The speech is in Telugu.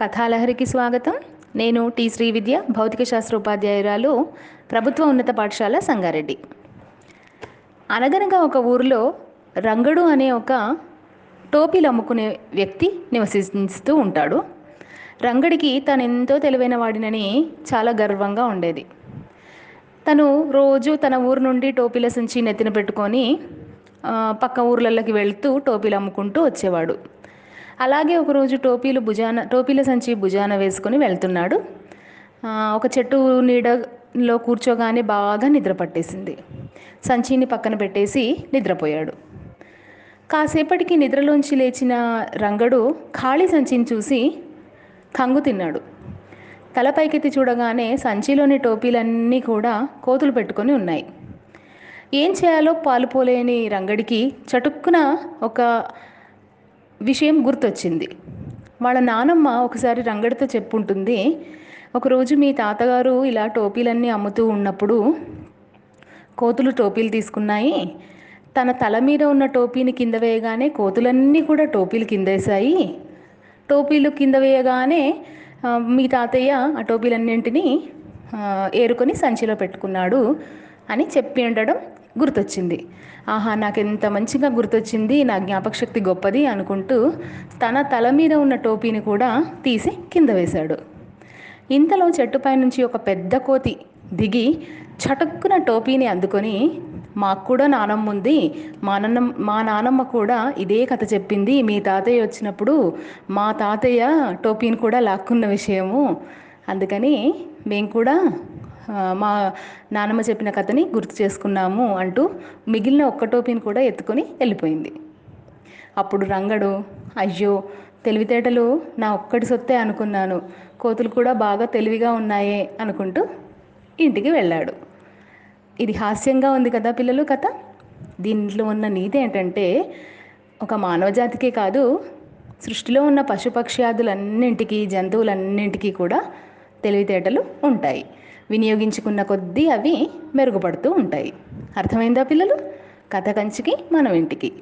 కథాలహరికి స్వాగతం. నేను టి శ్రీ విద్య భౌతిక శాస్త్ర ఉపాధ్యాయురాలు ప్రభుత్వ ఉన్నత పాఠశాల సంగారెడ్డి. అనగనగా ఒక ఊరిలో రంగడు అనే ఒక టోపీలు అమ్ముకునే వ్యక్తి నివసిస్తూ ఉంటాడు. రంగడికి తను ఎంతో తెలివైన వాడినని చాలా గర్వంగా ఉండేది. తను రోజు తన ఊరు నుండి టోపీల సంచి నెత్తిన పెట్టుకొని పక్క ఊర్లలోకి వెళ్తూ టోపీలు అమ్ముకుంటూ వచ్చేవాడు. అలాగే ఒకరోజు టోపీలు భుజాన టోపీల సంచి భుజాన వేసుకొని వెళ్తున్నాడు. ఒక చెట్టు నీడలో కూర్చోగానే బాగా నిద్ర పట్టేసింది. సంచిని పక్కన పెట్టేసి నిద్రపోయాడు. కాసేపటికి నిద్రలోంచి లేచిన రంగడు ఖాళీ సంచిని చూసి కంగు తిన్నాడు. తల పైకెత్తి చూడగానే సంచిలోని టోపీలన్నీ కూడా కోతులు పెట్టుకొని ఉన్నాయి. ఏం చేయాలో పాలుపోలేని రంగడికి చటుక్కున ఒక విషయం గుర్తొచ్చింది. వాళ్ళ నానమ్మ ఒకసారి రంగడితో చెప్పుంటుంది ఒకరోజు మీ తాతగారు ఇలా టోపీలన్నీ అమ్ముతూ ఉన్నప్పుడు కోతులు టోపీలు తీసుకున్నాయి. తన తల మీద ఉన్న టోపీని కింద వేయగానే కోతులన్నీ కూడా టోపీలు కిందేసాయి టోపీలు కింద వేయగానే మీ తాతయ్య ఆ టోపీలన్నింటినీ ఏరుకొని సంచిలో పెట్టుకున్నాడు అని చెప్పి ఉండడం గుర్తొచ్చింది. ఆహా నాకు ఎంత మంచిగా గుర్తొచ్చింది నా జ్ఞాపకశక్తి గొప్పది అనుకుంటూ తన తల మీద ఉన్న టోపీని కూడా తీసి కింద వేశాడు. ఇంతలో చెట్టుపై నుంచి ఒక పెద్ద కోతి దిగి చటుక్కున టోపీని అందుకొని మాకు కూడా నానమ్మ ఉంది మా నాన్నమ్మ మా నానమ్మ కూడా ఇదే కథ చెప్పింది మీ తాతయ్య వచ్చినప్పుడు మా తాతయ్య టోపీని కూడా లాక్కున్న విషయము. అందుకని మేము కూడా మా నానమ్మ చెప్పిన కథని గుర్తు చేసుకున్నాము అంటూ మిగిలిన ఒక్క టోపీని కూడా ఎత్తుకొని వెళ్ళిపోయింది. అప్పుడు రంగడు అయ్యో తెలివితేటలు నా ఒక్కటి సొత్తే అనుకున్నాను. కోతులు కూడా బాగా తెలివిగా ఉన్నాయే అనుకుంటూ ఇంటికి వెళ్ళాడు. ఇది హాస్యంగా ఉంది కదా పిల్లలు కథ? దీంట్లో ఉన్న నీతి ఏంటంటే ఒక మానవజాతికే కాదు సృష్టిలో ఉన్న పశుపక్ష్యాదులన్నింటికీ జంతువులన్నింటికీ కూడా తెలివితేటలు ఉంటాయి. వినియోగించుకున్న కొద్దీ అవి మెరుగుపడుతూ ఉంటాయి. అర్థమైందా పిల్లలు? కథ కంచికి మనం ఇంటికి